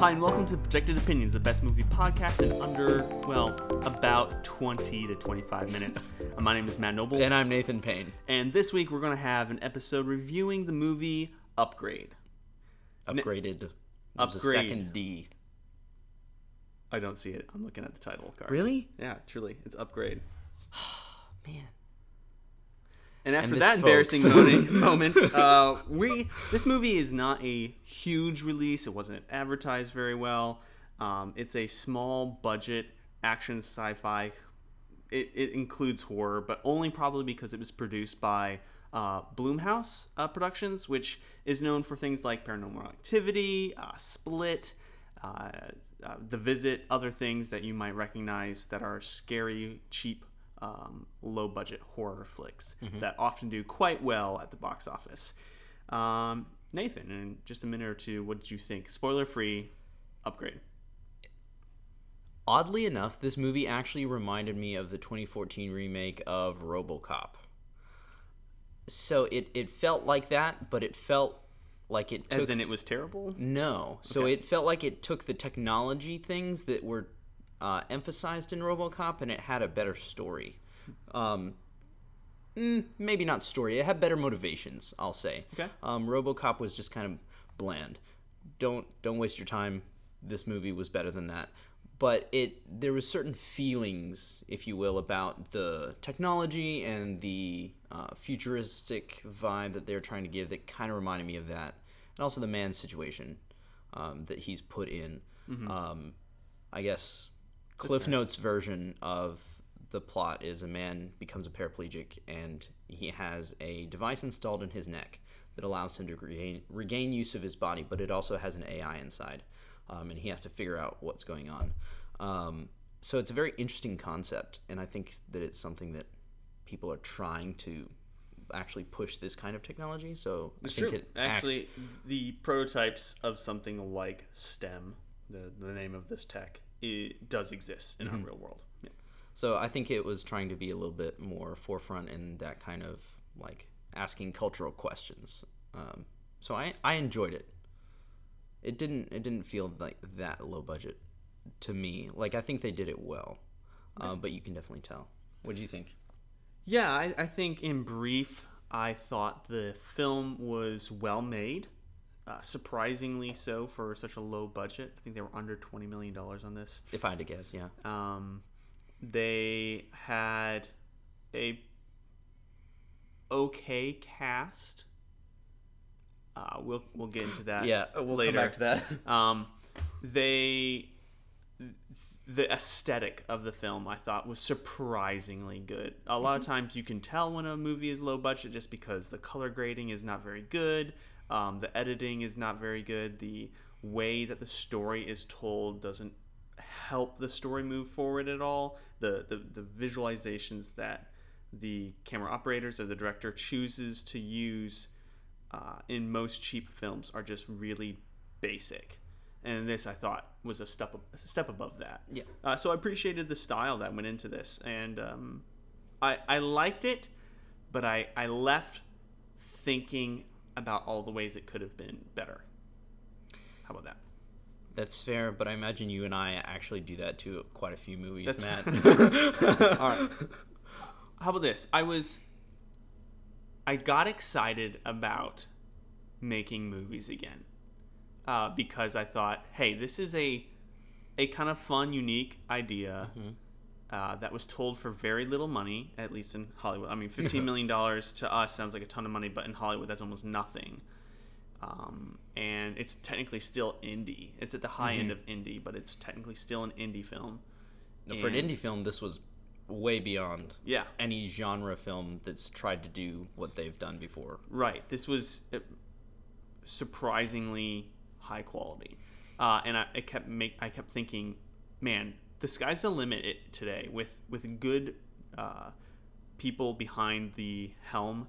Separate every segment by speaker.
Speaker 1: Hi, and welcome to Projected Opinions, the best movie podcast in under, well, about 20 to 25 minutes. My name is Matt Noble,
Speaker 2: And I'm Nathan Payne.
Speaker 1: and this week we're going to have an episode reviewing the movie Upgrade.
Speaker 2: Upgraded. It was a
Speaker 1: Upgrade.
Speaker 2: second D.
Speaker 1: I don't see it. I'm looking at the title card.
Speaker 2: Really?
Speaker 1: Yeah, truly. It's Upgrade.
Speaker 2: Man.
Speaker 1: And after
Speaker 2: this,
Speaker 1: that embarrassing
Speaker 2: folks.
Speaker 1: moment uh, we this movie is not a huge release. It wasn't advertised very well. Um, it's a small budget action sci-fi. It, it includes horror, but only probably because it was produced by uh, Blumhouse uh, Productions, which is known for things like Paranormal Activity, uh, Split, uh, uh, The Visit, other things that you might recognize that are scary, cheap um, low budget horror flicks that often do quite well at the box office. Um, Nathan, in just a minute or two, what did you think? Spoiler free, upgrade.
Speaker 2: Oddly enough, this movie actually reminded me of the 2014 remake of Robocop. So it, it felt like that, but it felt like it took
Speaker 1: As in, it was terrible?
Speaker 2: No. So
Speaker 1: Okay.
Speaker 2: it felt like it took the technology things that were uh, emphasized in RoboCop and it had a better story. Um, mm, maybe not story. It had better motivations. I'll say.
Speaker 1: Okay.
Speaker 2: Um, RoboCop was just kind of bland. Don't don't waste your time. This movie was better than that. But it there was certain feelings, if you will, about the technology and the uh, futuristic vibe that they're trying to give that kind of reminded me of that, and also the man's situation um, that he's put in. Um, I guess Cliff Notes version of the plot is a man becomes a paraplegic and he has a device installed in his neck that allows him to regain, regain use of his body, but it also has an AI inside, um, and he has to figure out what's going on. Um, so it's a very interesting concept, and I think that it's something that people are trying to actually push this kind of technology. So
Speaker 1: It's
Speaker 2: I think
Speaker 1: true.
Speaker 2: it acts-
Speaker 1: Actually, the prototypes of something like STEM, the, the name of this tech, it does exist in our real world. Yeah.
Speaker 2: So I think it was trying to be a little bit more forefront in that kind of like asking cultural questions. Um, so I, I enjoyed it. It didn't it didn't feel like that low budget to me. Like I think they did it well, uh, but you can definitely tell. What do you think?
Speaker 1: Yeah, I, I think in brief, I thought the film was well made, uh, surprisingly so for such a low budget. I think they were under twenty million dollars on this.
Speaker 2: If I had to guess, yeah.
Speaker 1: Um, they had a okay cast. Uh, we'll we'll get into that.
Speaker 2: Yeah, we'll
Speaker 1: later.
Speaker 2: come back to that.
Speaker 1: Um, they the aesthetic of the film I thought was surprisingly good. A lot
Speaker 2: Mm-hmm.
Speaker 1: of times you can tell when a movie is low budget just because the color grading is not very good, um, the editing is not very good, the way that the story is told doesn't help the story move forward at all. The the, the visualizations that the camera operators or the director chooses to use uh, in most cheap films are just really basic. And this, I thought, was a step a step above that.
Speaker 2: Yeah.
Speaker 1: Uh, so I appreciated the style that went into this, and um, I I liked it, but I I left thinking about all the ways it could have been better. How about that?
Speaker 2: That's fair, but I imagine you and I actually do that to quite a few movies,
Speaker 1: That's-
Speaker 2: Matt.
Speaker 1: All right. How about this? I was. I got excited about making movies again uh, because I thought, hey, this is a a kind of fun, unique idea uh, that was told for very little money, at least in Hollywood. I mean, fifteen million dollars to us sounds like a ton of money, but in Hollywood, that's almost nothing. Um, and it's technically still indie. It's at the high end of indie, but it's technically still an indie film.
Speaker 2: For an indie film, this was way beyond
Speaker 1: Yeah.
Speaker 2: any genre film that's tried to do what they've done before.
Speaker 1: Right. This was uh, surprisingly high quality, uh, and I, I kept make I kept thinking, man, the sky's the limit it, today with with good uh, people behind the helm,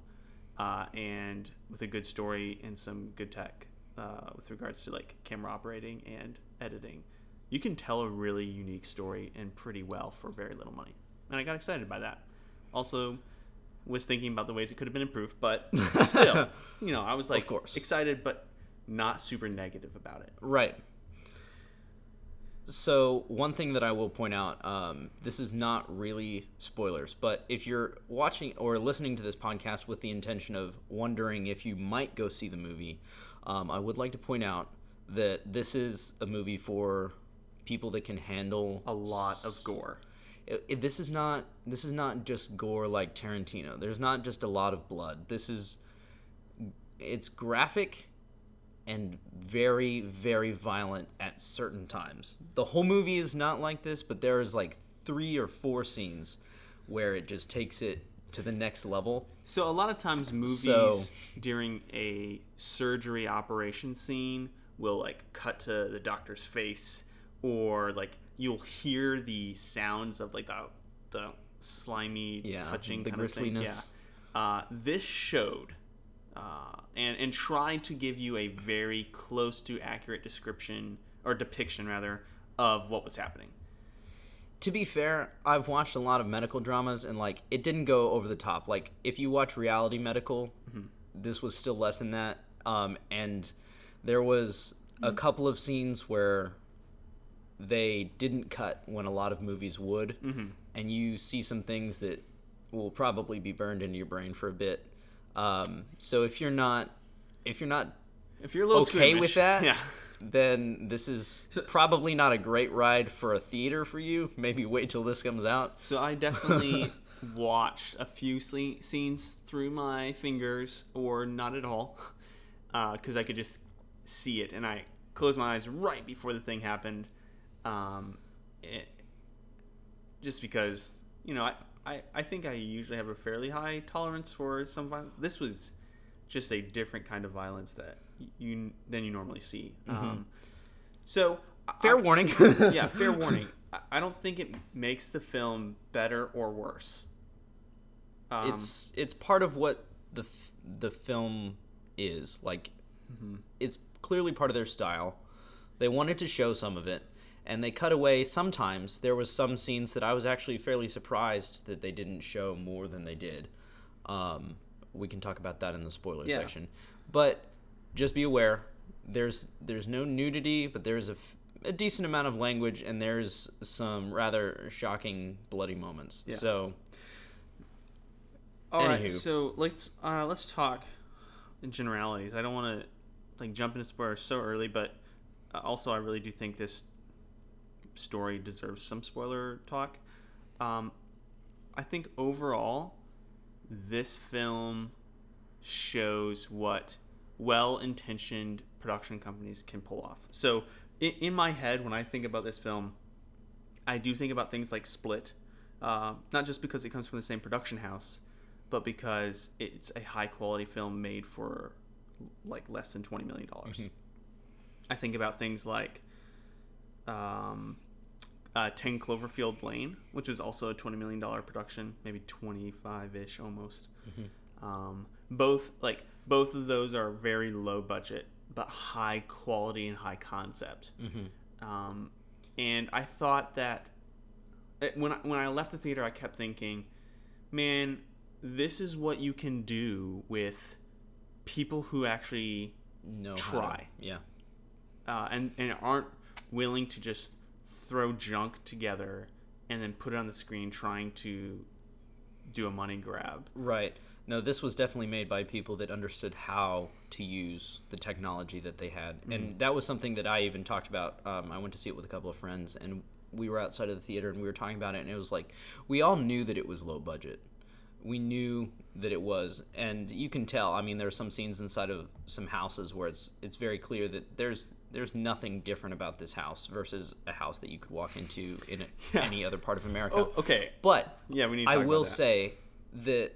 Speaker 1: uh, and with a good story and some good tech uh, with regards to like camera operating and editing. You can tell a really unique story and pretty well for very little money, and I got excited by that. Also, was thinking about the ways it could have been improved, but still, you know, I was like
Speaker 2: course.
Speaker 1: excited, but not super negative about it.
Speaker 2: Right. So one thing that I will point out, um, this is not really spoilers, but if you're watching or listening to this podcast with the intention of wondering if you might go see the movie, um, I would like to point out that this is a movie for people that can handle
Speaker 1: A lot of gore.
Speaker 2: it, it- this is not this is not just gore like Tarantino. There's not just a lot of blood. This is it's graphic and very very violent at certain times. The whole movie is not like this, but there is like 3 or 4 scenes where it just takes it to the next level.
Speaker 1: So a lot of times movies
Speaker 2: So-
Speaker 1: during a surgery operation scene will like cut to the doctor's face or like you'll hear the sounds of like the the slimy
Speaker 2: Yeah,
Speaker 1: touching
Speaker 2: the
Speaker 1: kind of thing. Yeah. Uh, this showed uh, and and tried to give you a very close to accurate description or depiction rather of what was happening.
Speaker 2: to be fair, I've watched a lot of medical dramas and like it didn't go over the top. Like if you watch reality medical, this was still less than that. Um, and there was a couple of scenes where they didn't cut when a lot of movies would, and you see some things that will probably be burned into your brain for a bit. Um, so if you're not if you're not
Speaker 1: If you're a little
Speaker 2: okay
Speaker 1: squeamish-
Speaker 2: with that,
Speaker 1: yeah.
Speaker 2: then this is
Speaker 1: So-
Speaker 2: probably not a great ride for a theater for you. Maybe wait till this comes out.
Speaker 1: So I definitely watched a few sle- scenes through my fingers, or not at all, because I could just see it, and I closed my eyes right before the thing happened, um, it, just because you know I, I I think I usually have a fairly high tolerance for some violence. This was just a different kind of violence that you than you normally see. Um, so
Speaker 2: Fair
Speaker 1: I-
Speaker 2: warning.
Speaker 1: yeah, fair warning. I- I don't think it makes the film better or worse. Um,
Speaker 2: it's it's part of what the f- the film is like. It's clearly part of their style. They wanted to show some of it, and they cut away. Sometimes there was some scenes that I was actually fairly surprised that they didn't show more than they did. Um, we can talk about that in the spoiler
Speaker 1: Yeah.
Speaker 2: section, but just be aware there's there's no nudity, but there's a, f- a decent amount of language, and there's some rather shocking bloody moments.
Speaker 1: Yeah.
Speaker 2: So
Speaker 1: all right.
Speaker 2: anywho.
Speaker 1: So let's uh, let's talk in generalities. I don't want to like jump into spoilers so early, but uh, also I really do think this story deserves some spoiler talk. Um, I think overall, this film shows what well-intentioned production companies can pull off. So, in, in my head, when I think about this film, I do think about things like Split, uh, not just because it comes from the same production house, but because it's a high-quality film made for like less than twenty million dollars. I think about things like um, uh, 10 Cloverfield Lane, which was also a $20 million production, maybe 25 ish almost. Um, both like both of those are very low budget, but high quality and high concept. Um, and I thought that eh, when I, when I left the theater, I kept thinking, man, this is what you can do with people who actually
Speaker 2: no how to-
Speaker 1: Try.
Speaker 2: yeah.
Speaker 1: uh, and and aren't willing to just throw junk together and then put it on the screen trying to do a money grab.
Speaker 2: Right. No, this was definitely made by people that understood how to use the technology that they had, and that was something that I even talked about. Um, I went to see it with a couple of friends, and we were outside of the theater and we were talking about it, and it was like we all knew that it was low budget. We knew that it was, and you can tell. I mean, there are some scenes inside of some houses where it's it's very clear that there's there's nothing different about this house versus a house that you could walk into in a,
Speaker 1: Yeah.
Speaker 2: any other part of America.
Speaker 1: Oh, okay.
Speaker 2: But
Speaker 1: Yeah, we need to
Speaker 2: I will
Speaker 1: that.
Speaker 2: say that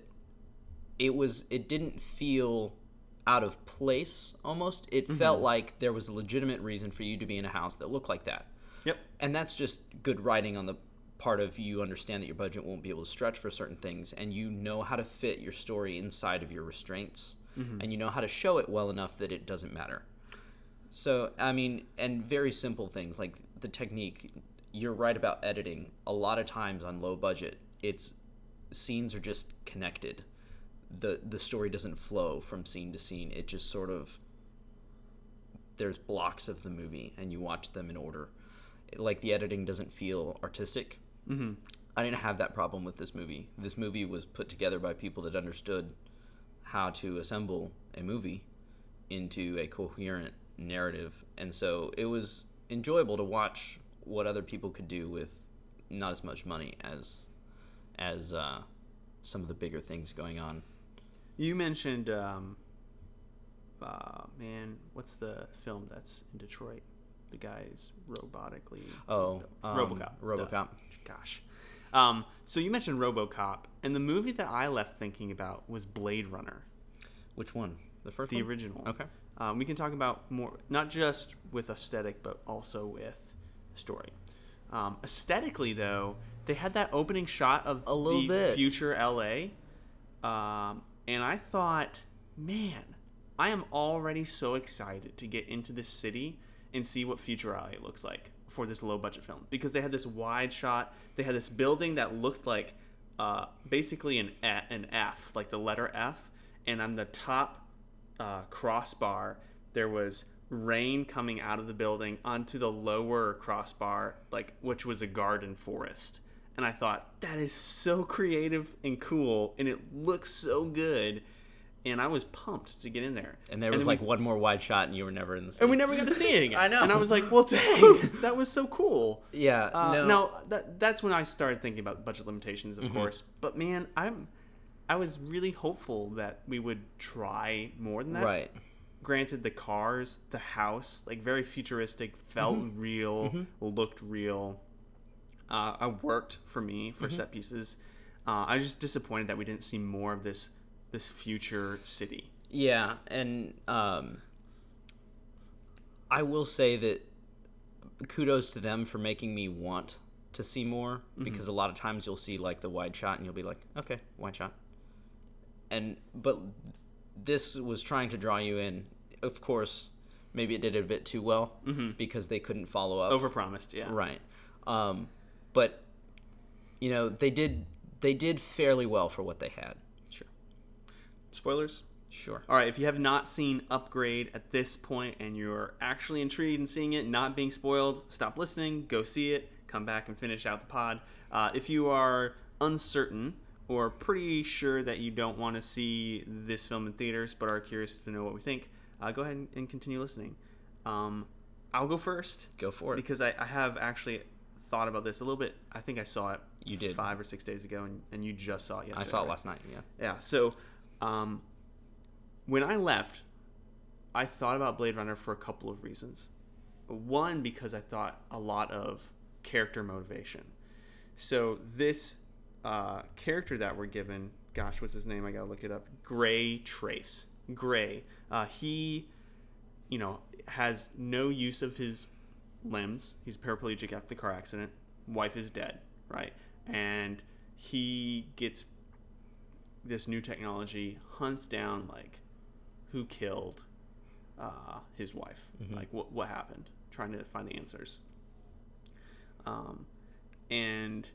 Speaker 2: it was it didn't feel out of place almost. It
Speaker 1: Mm-hmm.
Speaker 2: felt like there was a legitimate reason for you to be in a house that looked like that.
Speaker 1: Yep.
Speaker 2: And that's just good writing on the part of you understand that your budget won't be able to stretch for certain things and you know how to fit your story inside of your restraints
Speaker 1: Mm-hmm.
Speaker 2: and you know how to show it well enough that it doesn't matter. So, I mean, and very simple things like the technique. You're right about editing. A lot of times on low budget, it's scenes are just connected. The the story doesn't flow from scene to scene. It just sort of there's blocks of the movie and you watch them in order. like the editing doesn't feel artistic.
Speaker 1: Mm-hmm.
Speaker 2: I didn't have that problem with this movie. This movie was put together by people that understood how to assemble a movie into a coherent narrative, and so it was enjoyable to watch what other people could do with not as much money as as uh, some of the bigger things going on.
Speaker 1: You mentioned, um, uh, man, what's the film that's in Detroit? The guy's robotically.
Speaker 2: Oh, um,
Speaker 1: RoboCop.
Speaker 2: RoboCop.
Speaker 1: Duh. Gosh. Um, so you mentioned RoboCop, and the movie that I left thinking about was Blade Runner,
Speaker 2: Which one? The first
Speaker 1: the
Speaker 2: one?
Speaker 1: original.
Speaker 2: Okay.
Speaker 1: Um, we can talk about more, not just with aesthetic, but also with story. Um, aesthetically, though, they had that opening shot of
Speaker 2: A little
Speaker 1: the
Speaker 2: bit.
Speaker 1: future LA, um, and I thought, man, I am already so excited to get into this city and see what future LA looks like for this low budget film because they had this wide shot. They had this building that looked like uh, basically an an F, like the letter F, and on the top uh, crossbar there was rain coming out of the building onto the lower crossbar, like which was a garden forest. And I thought that is so creative and cool, and it looks so good. And I was pumped to get in there.
Speaker 2: And there was
Speaker 1: then
Speaker 2: like
Speaker 1: we,
Speaker 2: one more wide shot, and you were never in the. Scene.
Speaker 1: and we never got to see it again.
Speaker 2: I know.
Speaker 1: And I was like, well, dang, that was so cool.
Speaker 2: Yeah.
Speaker 1: Uh,
Speaker 2: no.
Speaker 1: Now that that's when I started thinking about budget limitations,
Speaker 2: Mm-hmm.
Speaker 1: of course. But man, I'm I was really hopeful that we would try more than that.
Speaker 2: Right.
Speaker 1: Granted, the cars, the house, like very futuristic, felt
Speaker 2: Mm-hmm.
Speaker 1: real, looked real. Uh, I worked for me
Speaker 2: Mm-hmm.
Speaker 1: for set pieces. Uh, I was just disappointed that we didn't see more of this this future city.
Speaker 2: Yeah, and um, I will say that kudos to them for making me want to see more because a lot of times you'll see like the wide shot and you'll be like, okay, wide shot, and but this was trying to draw you in. Of course, maybe it did it a bit too well because they couldn't follow up.
Speaker 1: Overpromised, yeah.
Speaker 2: Right. Um, but you know they did they did fairly well for what they had.
Speaker 1: Sure. Spoilers.
Speaker 2: Sure.
Speaker 1: All right, if you have not seen Upgrade at this point and you're actually intrigued in seeing it, not being spoiled, stop listening, go see it, come back and finish out the pod. Uh, if you are uncertain or pretty sure that you don't want to see this film in theaters but are curious to know what we think, uh, go ahead and, and continue listening. Um, I'll go first
Speaker 2: Go for it.
Speaker 1: because I, I have actually thought about this a little bit. I think I saw it
Speaker 2: You did.
Speaker 1: five or six days ago, and, and you just saw it yesterday.
Speaker 2: I saw it last night. Yeah.
Speaker 1: Yeah. So, um, when I left, I thought about Blade Runner for a couple of reasons. One, because I thought a lot of character motivation. So this uh, character that we're given, gosh, what's his name? I gotta look it up. Gray Trace. Gray. Uh, he, you know, has no use of his limbs. He's paraplegic after the car accident. Wife is dead, right? And he gets this new technology, hunts down like who killed uh, his wife, like what what happened, trying to find the answers. Um, and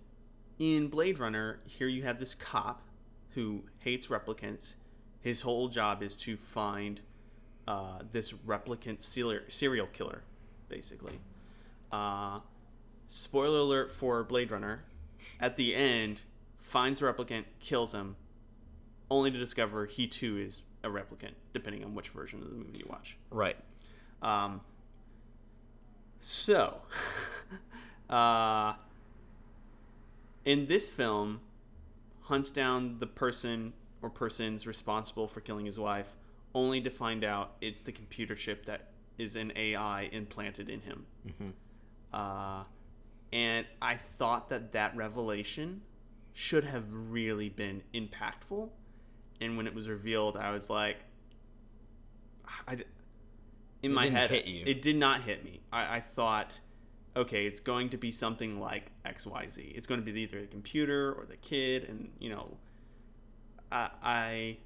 Speaker 1: in Blade Runner, here you have this cop who hates replicants. His whole job is to find uh, this replicant serial serial killer, basically. Uh, spoiler alert for Blade Runner. At the end, finds a replicant, kills him, only to discover he too is a replicant, depending on which version of the movie you watch.
Speaker 2: Right.
Speaker 1: Um, so, uh, in this film, hunts down the person or persons responsible for killing his wife, only to find out it's the computer chip that is an AI implanted in him. Uh, and I thought that that revelation should have really been impactful. And when it was revealed, I was like, I, in
Speaker 2: It
Speaker 1: my head,
Speaker 2: hit you.
Speaker 1: it did not hit me. I, I thought, okay, it's going to be something like X, Y, Z. It's going to be either the computer or the kid, and you know, I, I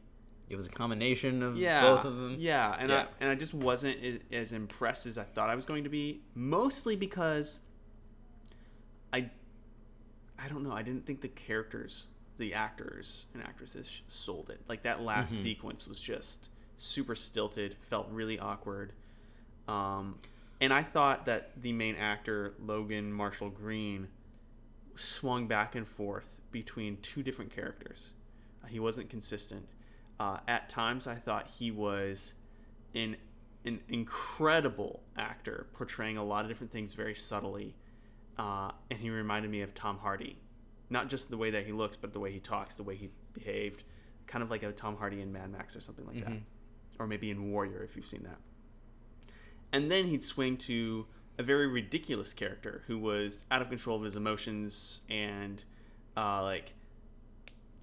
Speaker 2: It was a combination of
Speaker 1: yeah,
Speaker 2: both of them.
Speaker 1: Yeah, and I and I just wasn't as, as impressed as I thought I was going to be. Mostly because I, I don't know. I didn't think the characters, the actors and actresses, sold it. Like that last
Speaker 2: Mm-hmm.
Speaker 1: sequence was just super stilted. Felt really awkward. Um, and I thought that the main actor Logan Marshall Green swung back and forth between two different characters. Uh, he wasn't consistent. Uh, at times, I thought he was an an incredible actor, portraying a lot of different things very subtly, uh, and he reminded me of Tom Hardy, not just the way that he looks, but the way he talks, the way he behaved, kind of like a Tom Hardy in Mad Max or something like that, or maybe in Warrior if you've seen that. And then he'd swing to a very ridiculous character who was out of control of his emotions and uh, like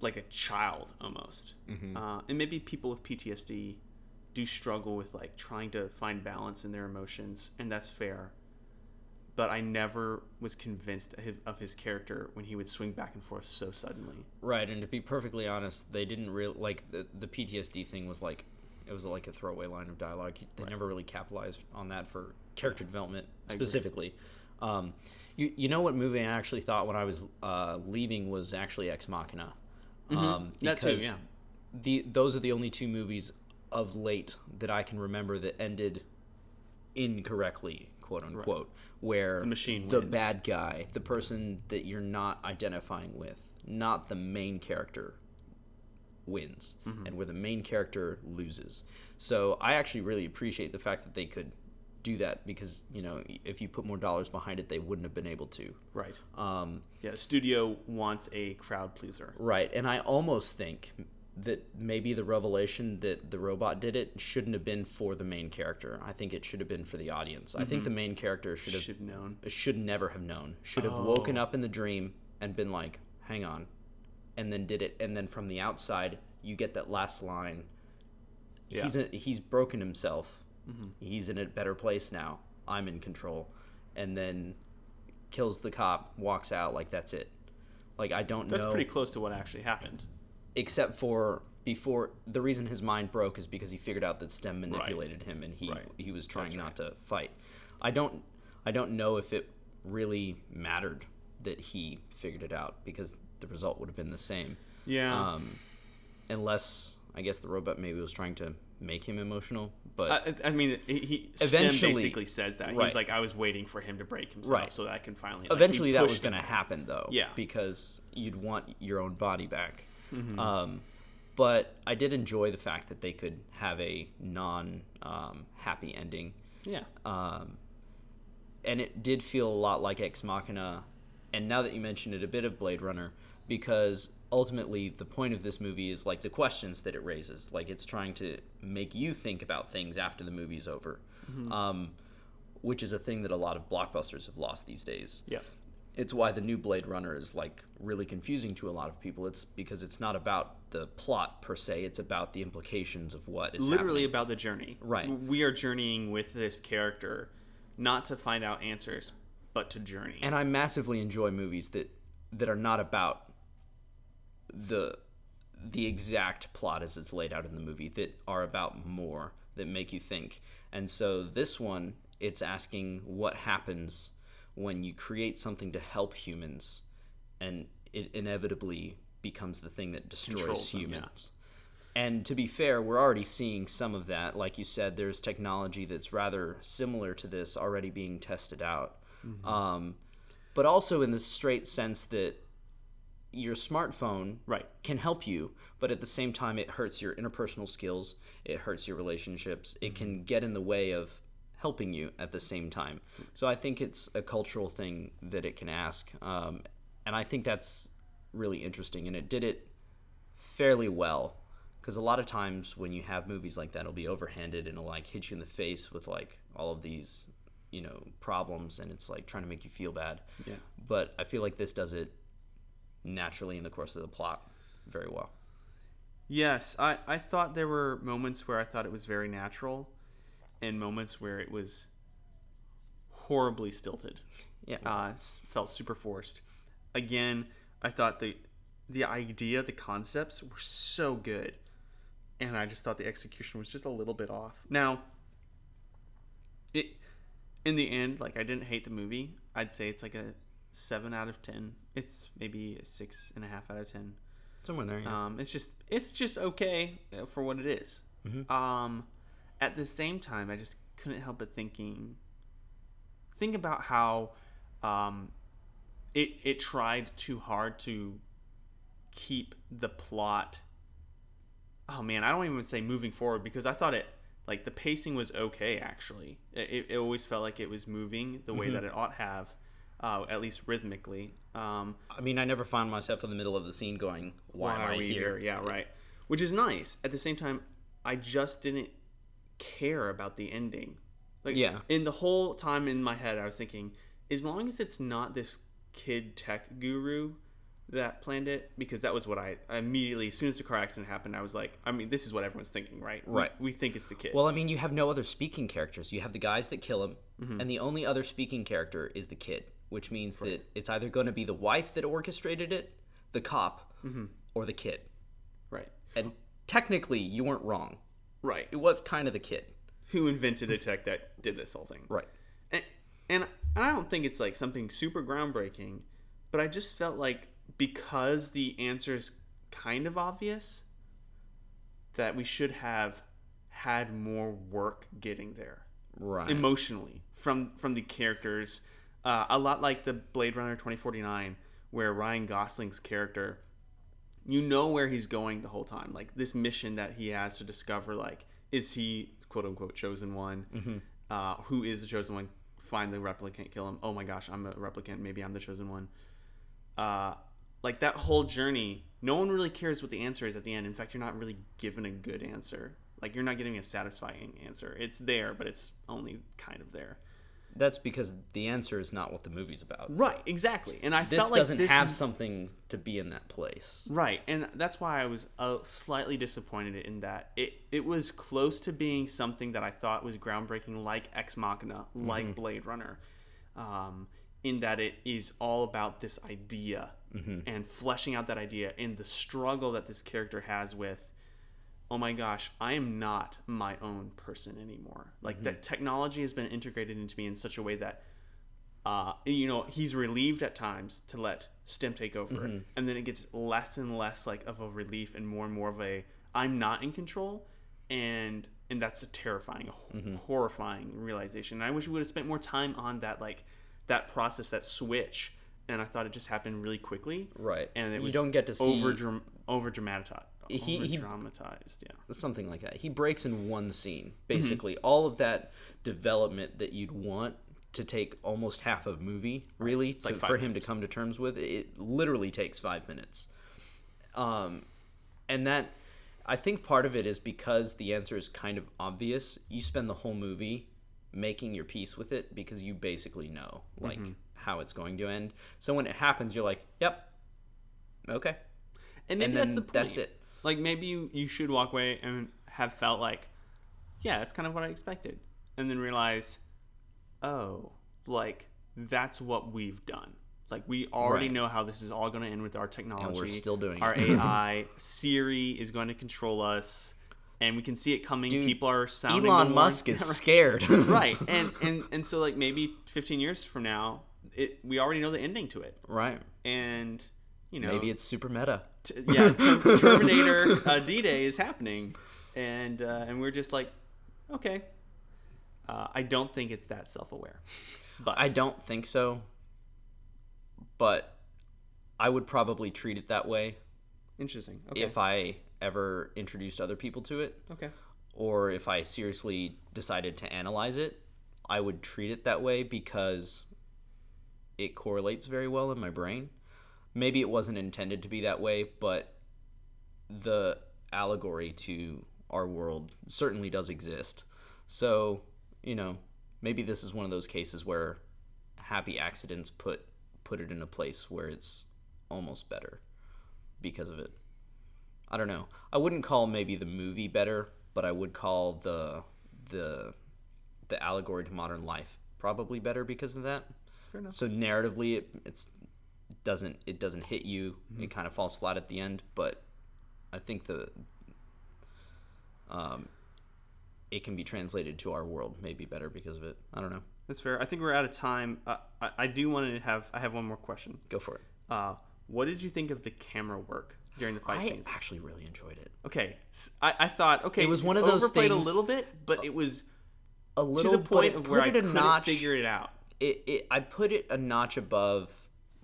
Speaker 1: like a child almost. Uh, and maybe people with PTSD do struggle with like trying to find balance in their emotions, and that's fair. But I never was convinced of his, of his character when he would swing back and forth so suddenly.
Speaker 2: Right, and to be perfectly honest, they didn't real like the the PTSD thing was like it was like a throwaway line of dialogue. They
Speaker 1: Right.
Speaker 2: never really capitalized on that for character development specifically. Um, you you know what movie I actually thought when I was uh, leaving was actually Ex Machina. Um,
Speaker 1: Mm-hmm. That too,
Speaker 2: because
Speaker 1: yeah.
Speaker 2: The those are the only two movies of late that I can remember that ended incorrectly, quote unquote, where
Speaker 1: The machine
Speaker 2: the
Speaker 1: wins.
Speaker 2: bad guy, the person that you're not identifying with, not the main character, wins,
Speaker 1: Mm-hmm.
Speaker 2: and where the main character loses. So I actually really appreciate the fact that they could do that because you know if you put more dollars behind it, they wouldn't have been able to.
Speaker 1: Right.
Speaker 2: Um,
Speaker 1: Yeah, studio wants a crowd pleaser.
Speaker 2: Right, and I almost think that maybe the revelation that the robot did it shouldn't have been for the main character. I think it should have been for the audience. I think the main character should have
Speaker 1: Should known.
Speaker 2: should never have known. Should have
Speaker 1: Oh.
Speaker 2: woken up in the dream and been like, "Hang on," and then did it. And then from the outside, you get that last line.
Speaker 1: Yeah.
Speaker 2: He's a, he's broken himself. Mm-hmm. He's in a better place now. I'm in control, and then kills the cop, walks out like that's it. Like I don't
Speaker 1: That's
Speaker 2: know That's
Speaker 1: pretty close to what actually happened.
Speaker 2: except for before the reason his mind broke is because he figured out that STEM manipulated him and he
Speaker 1: Right.
Speaker 2: he was trying
Speaker 1: That's
Speaker 2: not to fight. I don't I don't know if it really mattered that he figured it out because the result would have been the same.
Speaker 1: Yeah.
Speaker 2: Um, unless I guess the robot maybe was trying to make him emotional, but
Speaker 1: I, I mean, he, he
Speaker 2: Eventually-
Speaker 1: Stem basically says that. He
Speaker 2: right.
Speaker 1: was like, I was waiting for him to break himself
Speaker 2: Right.
Speaker 1: so that I can finally. like,
Speaker 2: eventually that was going to happen though
Speaker 1: Yeah.
Speaker 2: because you'd want your own body back
Speaker 1: Mm-hmm.
Speaker 2: um, but i did enjoy the fact that they could have a non um, happy ending
Speaker 1: Yeah.
Speaker 2: um, and it did feel a lot like ex machina and now that you mentioned it a bit of blade runner because ultimately the point of this movie is like the questions that it raises like it's trying to make you think about things after the movie's over um, which is a thing that a lot of blockbusters have lost these days
Speaker 1: Yeah.
Speaker 2: it's why the new Blade Runner is like really confusing to a lot of people. It's because it's not about the plot per se; it's about the implications of what is happening.
Speaker 1: Literally
Speaker 2: happening.
Speaker 1: about the journey.
Speaker 2: Right.
Speaker 1: We are journeying with this character, not to find out answers, but to journey.
Speaker 2: And I massively enjoy movies that that are not about the the exact plot as it's laid out in the movie that are about more that make you think. And so this one, it's asking what happens when you create something to help humans and it inevitably becomes the thing that destroys
Speaker 1: them, yeah.
Speaker 2: humans. And to be fair, we're already seeing some of that. Like you said, there's technology that's rather similar to this already being tested out.
Speaker 1: Mm-hmm.
Speaker 2: Um, but also in the straight sense that your smartphone
Speaker 1: Right.
Speaker 2: can help you, but at the same time, it hurts your interpersonal skills, it hurts your relationships, it can get in the way of helping you at the same time. So I think it's a cultural thing that it can ask. Um, and I think that's really interesting. And it did it fairly well. Because a lot of times when you have movies like that, it'll be overhanded and it'll like hit you in the face with like all of these, you know, problems, and it's like trying to make you feel bad.
Speaker 1: Yeah.
Speaker 2: But I feel like this does it naturally in the course of the plot very well.
Speaker 1: Yes, I, I thought there were moments where I thought it was very natural, and moments where it was horribly stilted.
Speaker 2: Yeah.
Speaker 1: uh, felt super forced. Again, I thought the the idea, the concepts were so good, and I just thought the execution was just a little bit off. Now, it in the end, like I didn't hate the movie. I'd say it's like a seven out of ten. It's maybe a six and a half out of ten.
Speaker 2: Somewhere there. Yeah.
Speaker 1: Um, it's just it's just okay uh, for what it is.
Speaker 2: Mhm.
Speaker 1: Um, at the same time, I just couldn't help but thinking, think about how um, it it tried too hard to keep the plot. Oh man, I don't even say moving forward because I thought it like the pacing was okay actually. It, it always felt like it was moving the way that it ought to have, uh, at least rhythmically. Um,
Speaker 2: I mean, I never found myself in the middle of the scene going, "Why, am
Speaker 1: are
Speaker 2: I
Speaker 1: we
Speaker 2: here?"
Speaker 1: Yeah, right. Which is nice. At the same time, I just didn't care about the ending. Like,
Speaker 2: Yeah.
Speaker 1: In the whole time in my head, I was thinking, as long as it's not this kid tech guru that planned it, because that was what I, I immediately, as soon as the car accident happened, I was like, I mean, this is what everyone's thinking, right?
Speaker 2: Right.
Speaker 1: We, think it's the kid.
Speaker 2: Well, I mean, you have no other speaking characters. You have the guys that kill him,
Speaker 1: Mm-hmm.
Speaker 2: and the only other speaking character is the kid, which means that it's either going to be the wife that orchestrated it, the cop,
Speaker 1: Mm-hmm.
Speaker 2: or the kid.
Speaker 1: right.
Speaker 2: And technically, you weren't wrong.
Speaker 1: Right.
Speaker 2: It was kind of the kid.
Speaker 1: Who invented a tech that did this whole thing?
Speaker 2: Right.
Speaker 1: and, and I don't think it's like something super groundbreaking, but I just felt like because the answer is kind of obvious, that we should have had more work getting there
Speaker 2: Right.
Speaker 1: emotionally from from the characters. Uh, a lot like the Blade Runner 2049, where Ryan Gosling's character, you know where he's going the whole time. Like this mission that he has to discover, like is he quote unquote chosen one? Uh, who is the chosen one? Find the replicant, kill him. Oh my gosh, I'm a replicant. Maybe I'm the chosen one. Uh, like that whole journey, no one really cares what the answer is at the end. In fact, you're not really given a good answer. Like you're not getting a satisfying answer. It's there, but it's only kind of there.
Speaker 2: That's because the answer is not what the movie's about.
Speaker 1: Right, exactly. And I
Speaker 2: This
Speaker 1: felt like this
Speaker 2: doesn't
Speaker 1: this
Speaker 2: have something to be in that place.
Speaker 1: Right, and that's why I was uh, slightly disappointed in that it it was close to being something that I thought was groundbreaking, like Ex Machina, like Blade Runner, um, in that it is all about this idea and fleshing out that idea and the struggle that this character has with. Oh my gosh, I am not my own person anymore. Like that technology has been integrated into me in such a way that uh, you know, he's relieved at times to let stem take over,
Speaker 2: Mm-hmm.
Speaker 1: and then it gets less and less like of a relief and more and more of a I'm not in control, and and that's a terrifying,
Speaker 2: Mm-hmm.
Speaker 1: horrifying realization. And I wish we would have spent more time on that like that process, that switch. And I thought it just happened really quickly,
Speaker 2: Right.
Speaker 1: And it
Speaker 2: You
Speaker 1: was
Speaker 2: don't get to see-
Speaker 1: over dram- over dramatized,
Speaker 2: He- he-
Speaker 1: dramatized, yeah.
Speaker 2: something like that. He breaks in one scene.
Speaker 1: Mm-hmm.
Speaker 2: Basically, all of that development that you'd want to take almost half a movie, really, to,
Speaker 1: like
Speaker 2: for him to come to terms with, it literally takes five minutes. Um, and that, I think part of it is because the answer is kind of obvious. You spend the whole movie making your peace with it because you basically know like
Speaker 1: Mm-hmm.
Speaker 2: how it's going to end. So when it happens, you're like, "Yep, okay,"
Speaker 1: And maybe
Speaker 2: and
Speaker 1: that's the point.
Speaker 2: that's it.
Speaker 1: Like maybe you, you should walk away and have felt like, yeah, that's kind of what I expected, and then realize, oh, like that's what we've done. Like we already
Speaker 2: Right.
Speaker 1: know how this is all going to end with our technology.
Speaker 2: We're still doing
Speaker 1: our
Speaker 2: it.
Speaker 1: AI. Siri is going to control us, and we can see it coming. People are sounding.
Speaker 2: Elon Musk is scared.
Speaker 1: right, and and and so like maybe 15 years from now, it we already know the ending to it,
Speaker 2: right.
Speaker 1: and you know
Speaker 2: Maybe it's super meta.
Speaker 1: t- yeah, Ter- Terminator uh, D-Day is happening, and uh, and we're just like, okay. Uh, I don't think it's that self-aware, but
Speaker 2: I don't think so. But I would probably treat it that way
Speaker 1: interesting. Okay,
Speaker 2: if I ever introduced other people to it
Speaker 1: okay,
Speaker 2: or if I seriously decided to analyze it. I would treat it that way because it correlates very well in my brain. Maybe it wasn't intended to be that way, but the allegory to our world certainly does exist. So, you know, maybe this is one of those cases where happy accidents put put it in a place where it's almost better because of it. I don't know. I wouldn't call maybe the movie better, but I would call the the the allegory to modern life probably better because of that.
Speaker 1: fair enough.
Speaker 2: So narratively, it it's doesn't it doesn't hit you. It kind of falls flat at the end. But I think the um, it can be translated to our world maybe better because of it. I don't know.
Speaker 1: That's fair. I think we're out of time. Uh, I, I do want to have. I have one more question.
Speaker 2: Go for it.
Speaker 1: Uh, what did you think of the camera work during the fight scenes.
Speaker 2: I
Speaker 1: scenes?
Speaker 2: actually really enjoyed it.
Speaker 1: Okay, I, I thought okay,
Speaker 2: It was one of those
Speaker 1: overplayed a little bit, but it was
Speaker 2: A little to
Speaker 1: the point of where I couldn't
Speaker 2: notch.
Speaker 1: figure it out.
Speaker 2: it, it I put it a notch above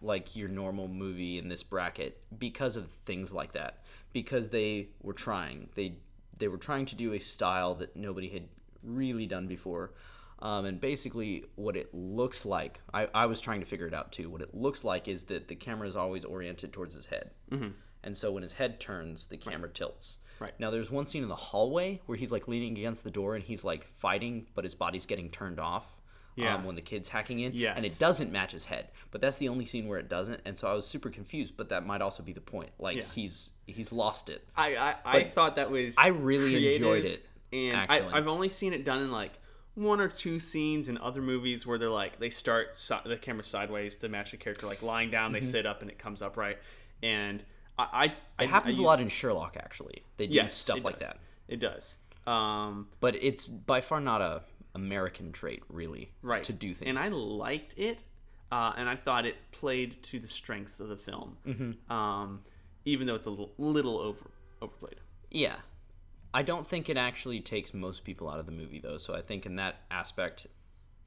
Speaker 2: like your normal movie in this bracket because of things like that. Because they were trying. They they were trying to do a style that nobody had really done before. Um, and basically, what it looks like, I, I was trying to figure it out too. What it looks like is that the camera is always oriented towards his head. Mm-hmm. And so when his head turns, the camera tilts.
Speaker 1: Right.
Speaker 2: Now, there's one scene in the hallway where he's like leaning against the door and he's like fighting, but his body's getting turned off.
Speaker 1: Yeah.
Speaker 2: Um, when the kid's hacking in,
Speaker 1: Yes.
Speaker 2: and it doesn't match his head, but that's the only scene where it doesn't, and so I was super confused. But that might also be the point. Like
Speaker 1: Yeah.
Speaker 2: he's he's lost it.
Speaker 1: I I, I thought that was
Speaker 2: I really enjoyed it,
Speaker 1: and
Speaker 2: actually.
Speaker 1: I, I've only seen it done in like one or two scenes in other movies where they're like they start si- the camera sideways to match the character like lying down, they sit up and it comes up right, and I I.
Speaker 2: It
Speaker 1: I,
Speaker 2: happens a lot in Sherlock, actually. They do
Speaker 1: yes,
Speaker 2: stuff like
Speaker 1: does.
Speaker 2: that,
Speaker 1: It does. Um,
Speaker 2: but it's by far not a American trait, really,
Speaker 1: right
Speaker 2: to do things.
Speaker 1: and i liked it uh, and i thought it played to the strengths of the film
Speaker 2: Mm-hmm.
Speaker 1: um, even though it's a little little over overplayed
Speaker 2: Yeah. I don't think it actually takes most people out of the movie, though. So I think in that aspect,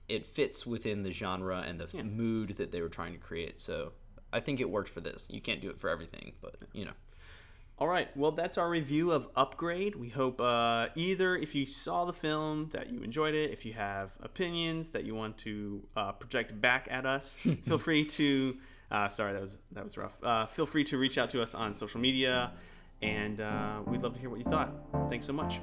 Speaker 2: it fits within the genre and the mood that they were trying to create. So I think it worked for this. You can't do it for everything, but you know.
Speaker 1: all right. Well that's our review of upgrade. We hope uh, either if you saw the film that you enjoyed it if you have opinions that you want to uh, project back at us feel free to uh, sorry that was that was rough. Uh, feel free to reach out to us on social media and uh, we'd love to hear what you thought. Thanks so much